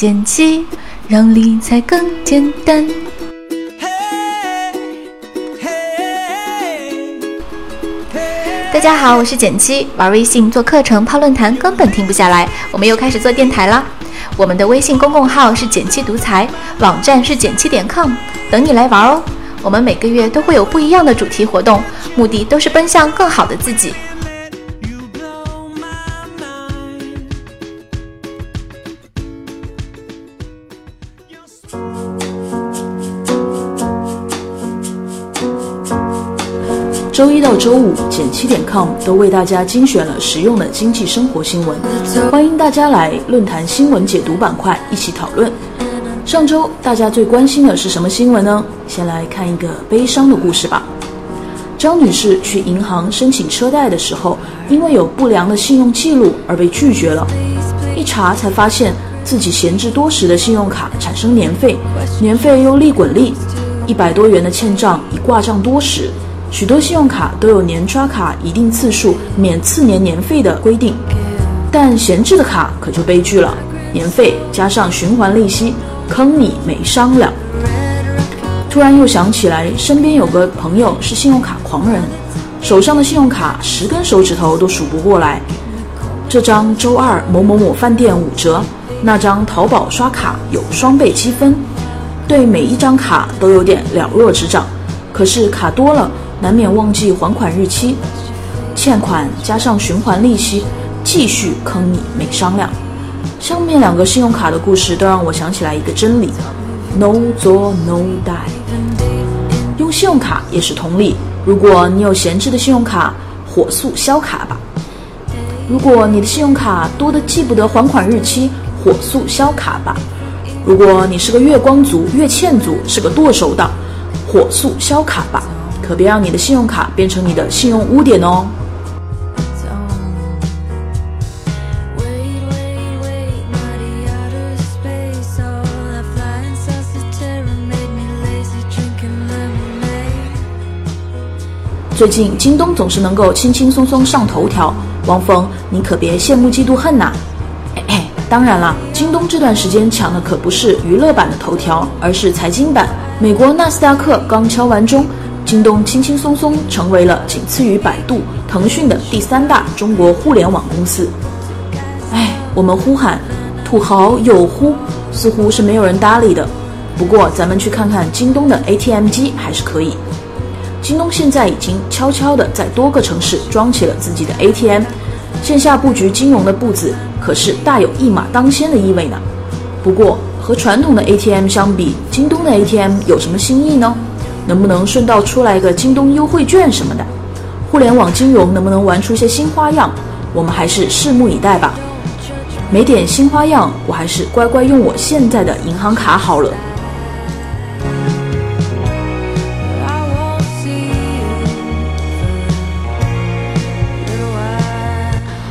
减七，让理财更简单。大家好，我是减七，玩微信、做课程、泡论坛，根本停不下来。我们又开始做电台啦。我们的微信公共号是减七独裁，网站是减七点 com，等你来玩哦。我们每个月都会有不一样的主题活动，目的都是奔向更好的自己。周一到周五，减七点 com 都为大家精选了实用的经济生活新闻，欢迎大家来论坛新闻解读板块一起讨论。上周大家最关心的是什么新闻呢？先来看一个悲伤的故事吧。张女士去银行申请车贷的时候，因为有不良的信用记录而被拒绝了。一查才发现自己闲置多时的信用卡产生年费，年费又利滚利，一百多元的欠账已挂账多时。许多信用卡都有年刷卡一定次数免次年年费的规定，但闲置的卡可就悲剧了，年费加上循环利息，坑你没商量。突然又想起来，身边有个朋友是信用卡狂人，手上的信用卡十根手指头都数不过来。这张周二某某某饭店五折，那张淘宝刷卡有双倍积分，对每一张卡都有点了若指掌。可是卡多了。难免忘记还款日期，欠款加上循环利息，继续坑你没商量。上面两个信用卡的故事都让我想起来一个真理：no 作 no die。用信用卡也是同理，如果你有闲置的信用卡，火速消卡吧。如果你的信用卡多的记不得还款日期，火速消卡吧。如果你是个月光族、月欠族，是个剁手党，火速消卡吧。可别让你的信用卡变成你的信用污点哦。最近京东总是能够轻轻松松上头条，王峰你可别羡慕嫉妒恨呐！哎哎，当然了，京东这段时间抢的可不是娱乐版的头条，而是财经版。美国纳斯达克刚敲完钟。京东轻轻松松成为了仅次于百度、腾讯的第三大中国互联网公司。哎，我们呼喊土豪有呼，似乎是没有人搭理的。不过，咱们去看看京东的 ATM 机还是可以。京东现在已经悄悄地在多个城市装起了自己的 ATM，线下布局金融的步子可是大有一马当先的意味呢。不过，和传统的 ATM 相比，京东的 ATM 有什么新意呢？能不能顺道出来个京东优惠券什么的？互联网金融能不能玩出些新花样？我们还是拭目以待吧。没点新花样，我还是乖乖用我现在的银行卡好了。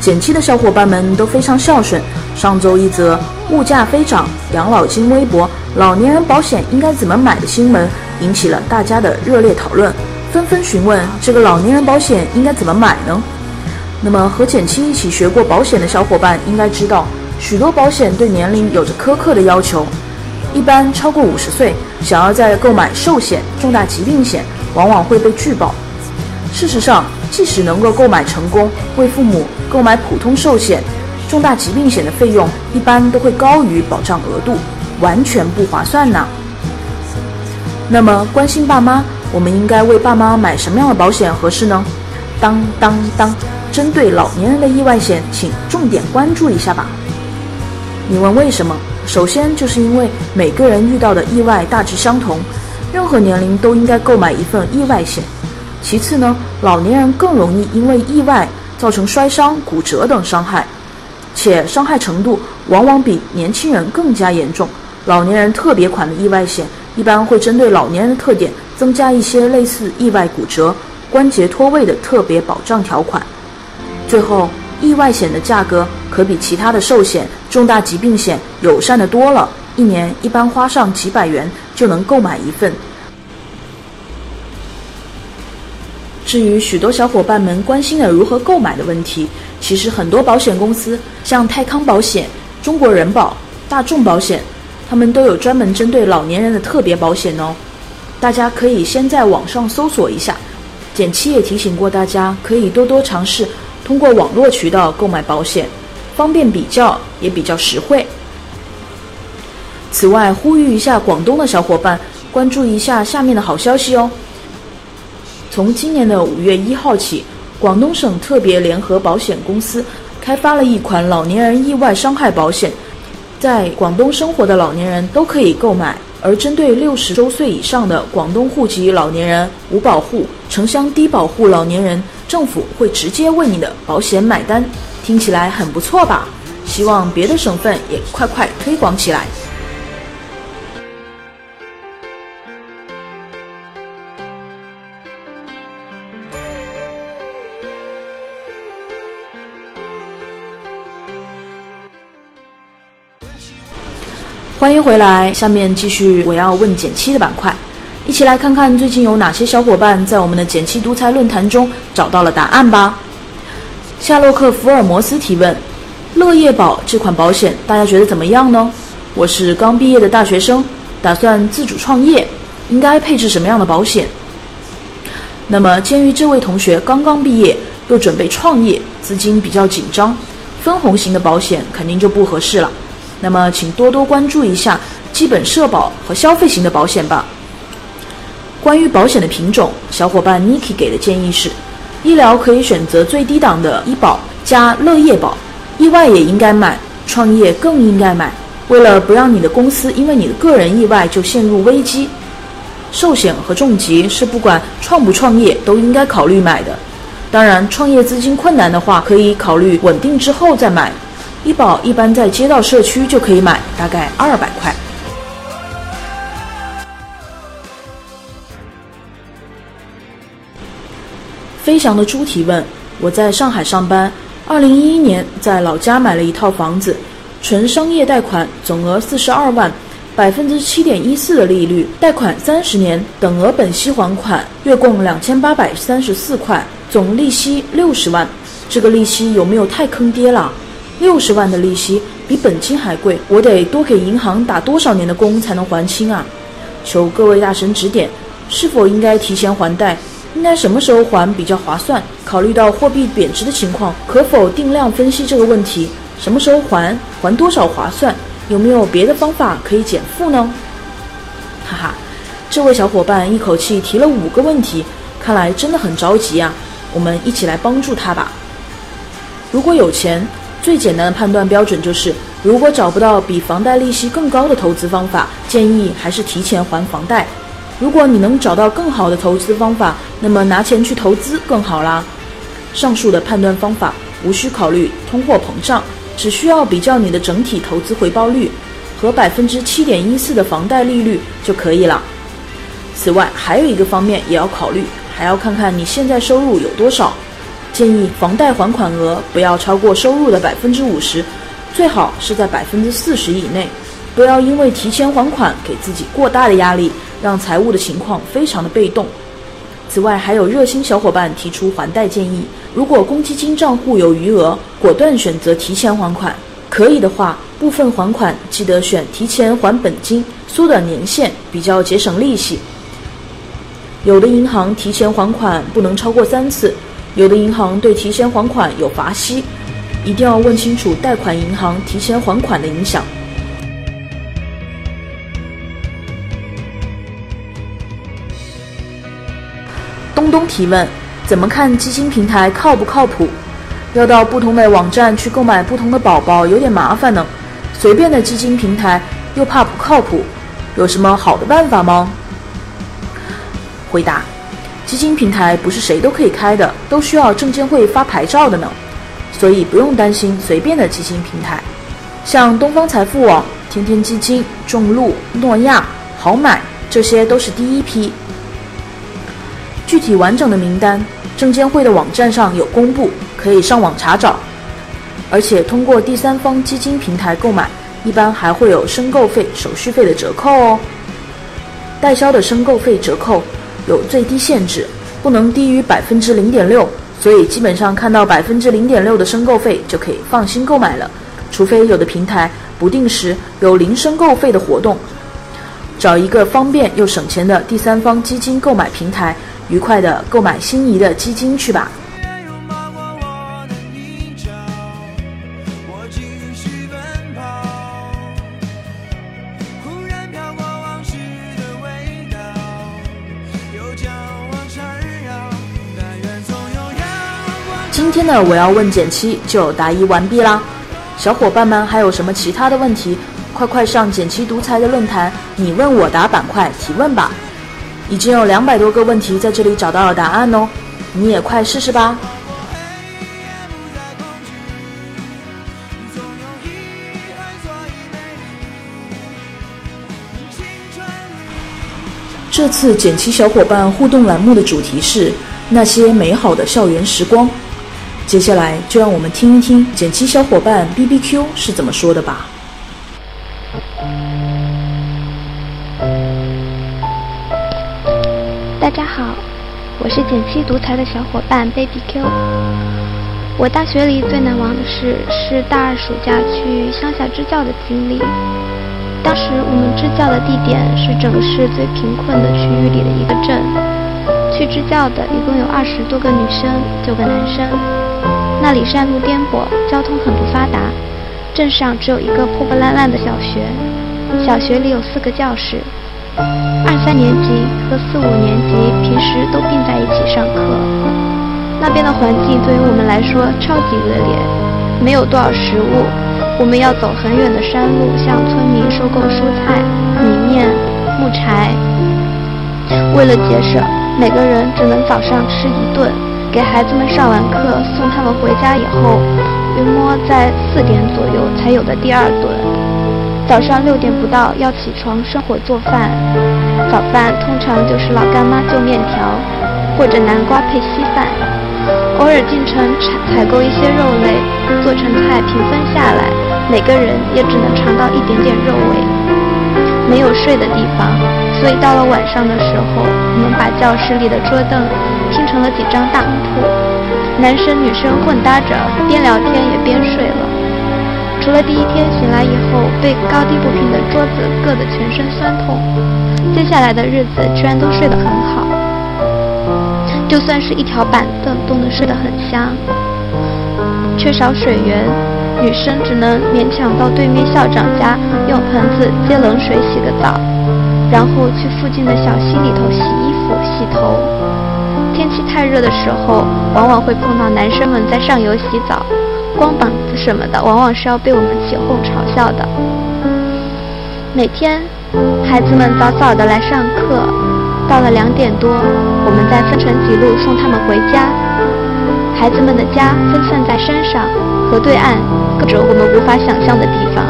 减七的小伙伴们都非常孝顺。上周一则物价飞涨、养老金微薄、老年人保险应该怎么买的新闻。引起了大家的热烈讨论，纷纷询问这个老年人保险应该怎么买呢？那么和简七一起学过保险的小伙伴应该知道，许多保险对年龄有着苛刻的要求，一般超过五十岁，想要再购买寿险、重大疾病险，往往会被拒保。事实上，即使能够购买成功，为父母购买普通寿险、重大疾病险的费用，一般都会高于保障额度，完全不划算呢。那么关心爸妈，我们应该为爸妈买什么样的保险合适呢？当当当，针对老年人的意外险，请重点关注一下吧。你问为什么？首先就是因为每个人遇到的意外大致相同，任何年龄都应该购买一份意外险。其次呢，老年人更容易因为意外造成摔伤、骨折等伤害，且伤害程度往往比年轻人更加严重。老年人特别款的意外险。一般会针对老年人的特点，增加一些类似意外骨折、关节脱位的特别保障条款。最后，意外险的价格可比其他的寿险、重大疾病险友善的多了，一年一般花上几百元就能购买一份。至于许多小伙伴们关心的如何购买的问题，其实很多保险公司，像泰康保险、中国人保、大众保险，他们都有专门针对老年人的特别保险哦。大家可以先在网上搜索一下。简七也提醒过大家，可以多多尝试通过网络渠道购买保险，方便比较，也比较实惠。此外，呼吁一下广东的小伙伴，关注一下下面的好消息哦。从今年的五月一号起，广东省特别联合保险公司开发了一款老年人意外伤害保险，在广东生活的老年人都可以购买。而针对六十周岁以上的广东户籍老年人、五保户、城乡低保户老年人，政府会直接为你的保险买单，听起来很不错吧？希望别的省份也快快推广起来。欢迎回来，下面继续我要问减七的板块，一起来看看最近有哪些小伙伴在我们的减七独裁论坛中找到了答案吧。夏洛克·福尔摩斯提问：乐业保这款保险大家觉得怎么样呢？我是刚毕业的大学生，打算自主创业，应该配置什么样的保险？那么鉴于这位同学刚刚毕业，又准备创业，资金比较紧张，分红型的保险肯定就不合适了。那么，请多多关注一下基本社保和消费型的保险吧。关于保险的品种，小伙伴 Niki 给的建议是：医疗可以选择最低档的医保加乐业保，意外也应该买，创业更应该买。为了不让你的公司因为你的个人意外就陷入危机，寿险和重疾是不管创不创业都应该考虑买的。当然，创业资金困难的话，可以考虑稳定之后再买。医保一般在街道社区就可以买，大概二百块。飞翔的猪提问：我在上海上班，二零一一年在老家买了一套房子，纯商业贷款，总额四十二万，百分之七点一四的利率，贷款三十年，等额本息还款，月供两千八百三十四块，总利息六十万，这个利息有没有太坑爹了？六十万的利息比本金还贵，我得多给银行打多少年的工才能还清啊？求各位大神指点，是否应该提前还贷？应该什么时候还比较划算？考虑到货币贬值的情况，可否定量分析这个问题？什么时候还？还多少划算？有没有别的方法可以减负呢？哈哈，这位小伙伴一口气提了五个问题，看来真的很着急啊！我们一起来帮助他吧。如果有钱。最简单的判断标准就是，如果找不到比房贷利息更高的投资方法，建议还是提前还房贷。如果你能找到更好的投资方法，那么拿钱去投资更好啦。上述的判断方法无需考虑通货膨胀，只需要比较你的整体投资回报率和百分之七点一四的房贷利率就可以了。此外，还有一个方面也要考虑，还要看看你现在收入有多少。建议房贷还款额不要超过收入的百分之五十，最好是在百分之四十以内。不要因为提前还款给自己过大的压力，让财务的情况非常的被动。此外，还有热心小伙伴提出还贷建议：如果公积金账户有余额，果断选择提前还款；可以的话，部分还款记得选提前还本金，缩短年限，比较节省利息。有的银行提前还款不能超过三次。有的银行对提前还款有罚息，一定要问清楚贷款银行提前还款的影响。东东提问：怎么看基金平台靠不靠谱？要到不同的网站去购买不同的宝宝，有点麻烦呢。随便的基金平台又怕不靠谱，有什么好的办法吗？回答。基金平台不是谁都可以开的，都需要证监会发牌照的呢，所以不用担心随便的基金平台。像东方财富网、天天基金、众路、诺亚、好买，这些都是第一批。具体完整的名单，证监会的网站上有公布，可以上网查找。而且通过第三方基金平台购买，一般还会有申购费、手续费的折扣哦。代销的申购费折扣。有最低限制，不能低于百分之零点六，所以基本上看到百分之零点六的申购费就可以放心购买了。除非有的平台不定时有零申购费的活动。找一个方便又省钱的第三方基金购买平台，愉快的购买心仪的基金去吧。今天的我要问简七就答疑完毕啦，小伙伴们还有什么其他的问题？快快上简七独裁的论坛，你问我答板块提问吧，已经有两百多个问题在这里找到了答案哦，你也快试试吧。这次减七小伙伴互动栏目的主题是那些美好的校园时光，接下来就让我们听一听减七小伙伴 B B Q 是怎么说的吧。大家好，我是减七独裁的小伙伴 Baby Q。我大学里最难忘的事是大二暑假去乡下支教的经历。当时我们支教的地点是整个市最贫困的区域里的一个镇。去支教的一共有二十多个女生，九个男生。那里山路颠簸，交通很不发达。镇上只有一个破破烂烂的小学，小学里有四个教室。二三年级和四五年级平时都并在一起上课。那边的环境对于我们来说超级恶劣，没有多少食物，我们要走很远的山路向村民收购蔬菜、米面、木柴。为了节省，每个人只能早上吃一顿，给孩子们上完课送他们回家以后，约摸在四点左右才有的第二顿。早上六点不到要起床生火做饭，早饭通常就是老干妈就面条，或者南瓜配稀饭。偶尔进城采采购一些肉类，做成菜平分下来，每个人也只能尝到一点点肉味。没有睡的地方，所以到了晚上的时候，我们把教室里的桌凳拼成了几张大铺，男生女生混搭着，边聊天也边睡了。除了第一天醒来以后被高低不平的桌子硌得全身酸痛，接下来的日子居然都睡得很好。就算是一条板凳都能睡得很香。缺少水源，女生只能勉强到对面校长家用盆子接冷水洗个澡，然后去附近的小溪里头洗衣服、洗头。天气太热的时候，往往会碰到男生们在上游洗澡。光膀子什么的，往往是要被我们起哄嘲笑的。每天，孩子们早早的来上课，到了两点多，我们再分成几路送他们回家。孩子们的家分散在山上、河对岸各种我们无法想象的地方。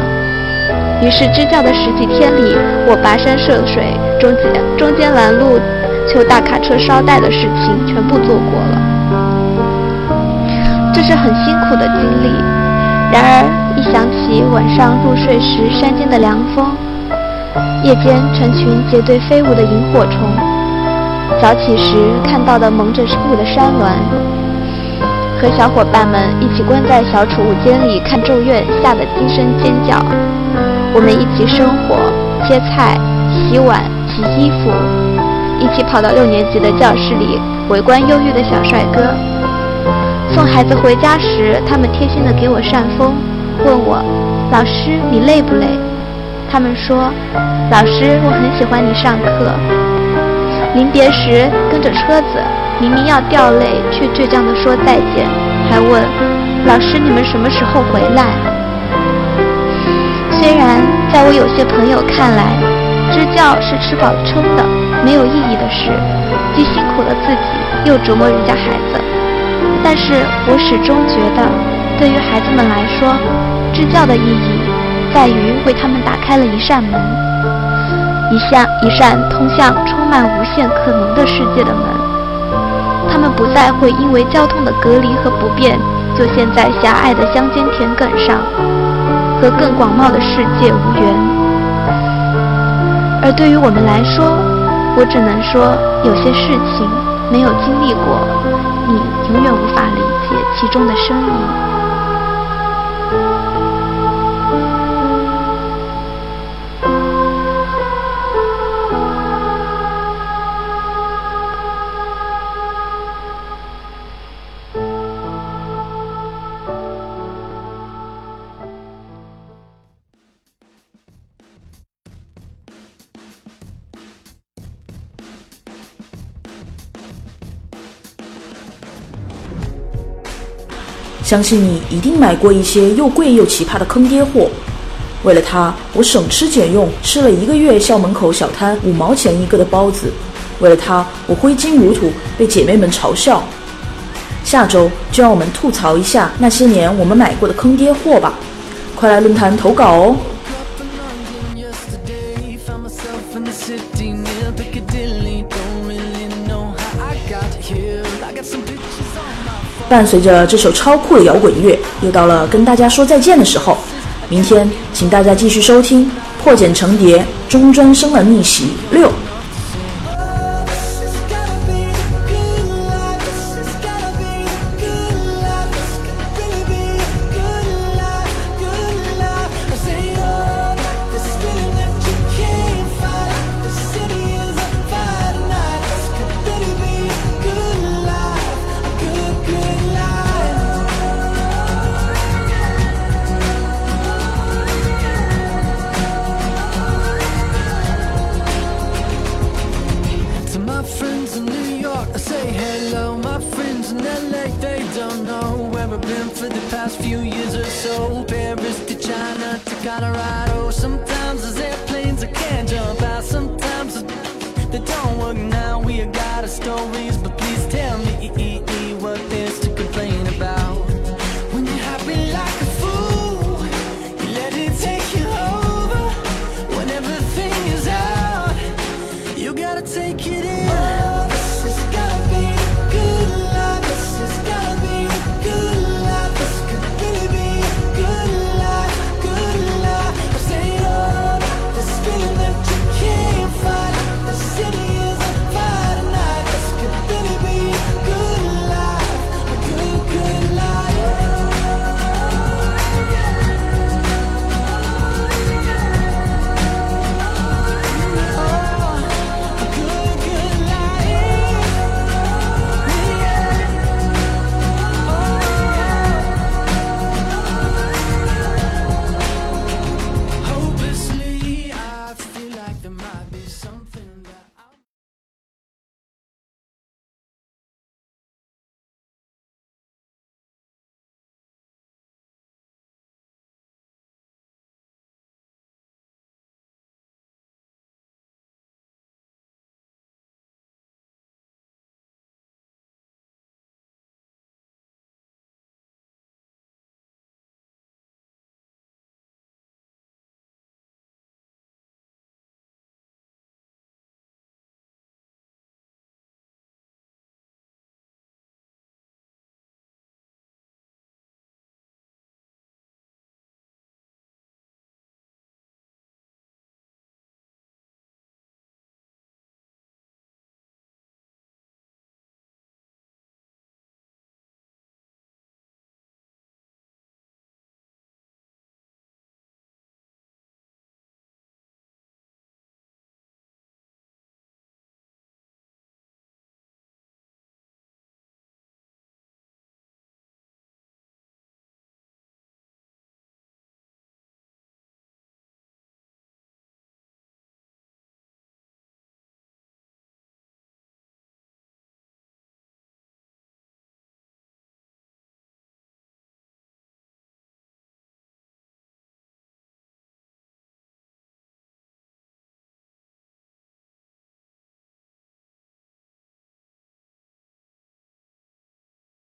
于是支教的十几天里，我跋山涉水、中间中间拦路求大卡车捎带的事情，全部做过了。这是很辛苦的经历，然而一想起晚上入睡时山间的凉风，夜间成群结队飞舞的萤火虫，早起时看到的蒙着雾的山峦，和小伙伴们一起关在小储物间里看咒怨，吓得惊声尖叫。我们一起生火、切菜、洗碗、洗衣服，一起跑到六年级的教室里围观忧郁的小帅哥。送孩子回家时，他们贴心的给我扇风，问我：“老师，你累不累？”他们说：“老师，我很喜欢你上课。”临别时，跟着车子，明明要掉泪，却倔强的说再见，还问：“老师，你们什么时候回来？”虽然在我有些朋友看来，支教是吃饱撑的，没有意义的事，既辛苦了自己，又折磨人家孩子。但是我始终觉得，对于孩子们来说，支教的意义在于为他们打开了一扇门，一扇一扇通向充满无限可能的世界的门。他们不再会因为交通的隔离和不便，就陷在狭隘的乡间田埂上，和更广袤的世界无缘。而对于我们来说，我只能说，有些事情没有经历过。你永远无法理解其中的深意。相信你一定买过一些又贵又奇葩的坑爹货。为了它，我省吃俭用吃了一个月校门口小摊五毛钱一个的包子；为了它，我挥金如土被姐妹们嘲笑。下周就让我们吐槽一下那些年我们买过的坑爹货吧！快来论坛投稿哦！伴随着这首超酷的摇滚乐，又到了跟大家说再见的时候。明天，请大家继续收听《破茧成蝶》中专生的逆袭六。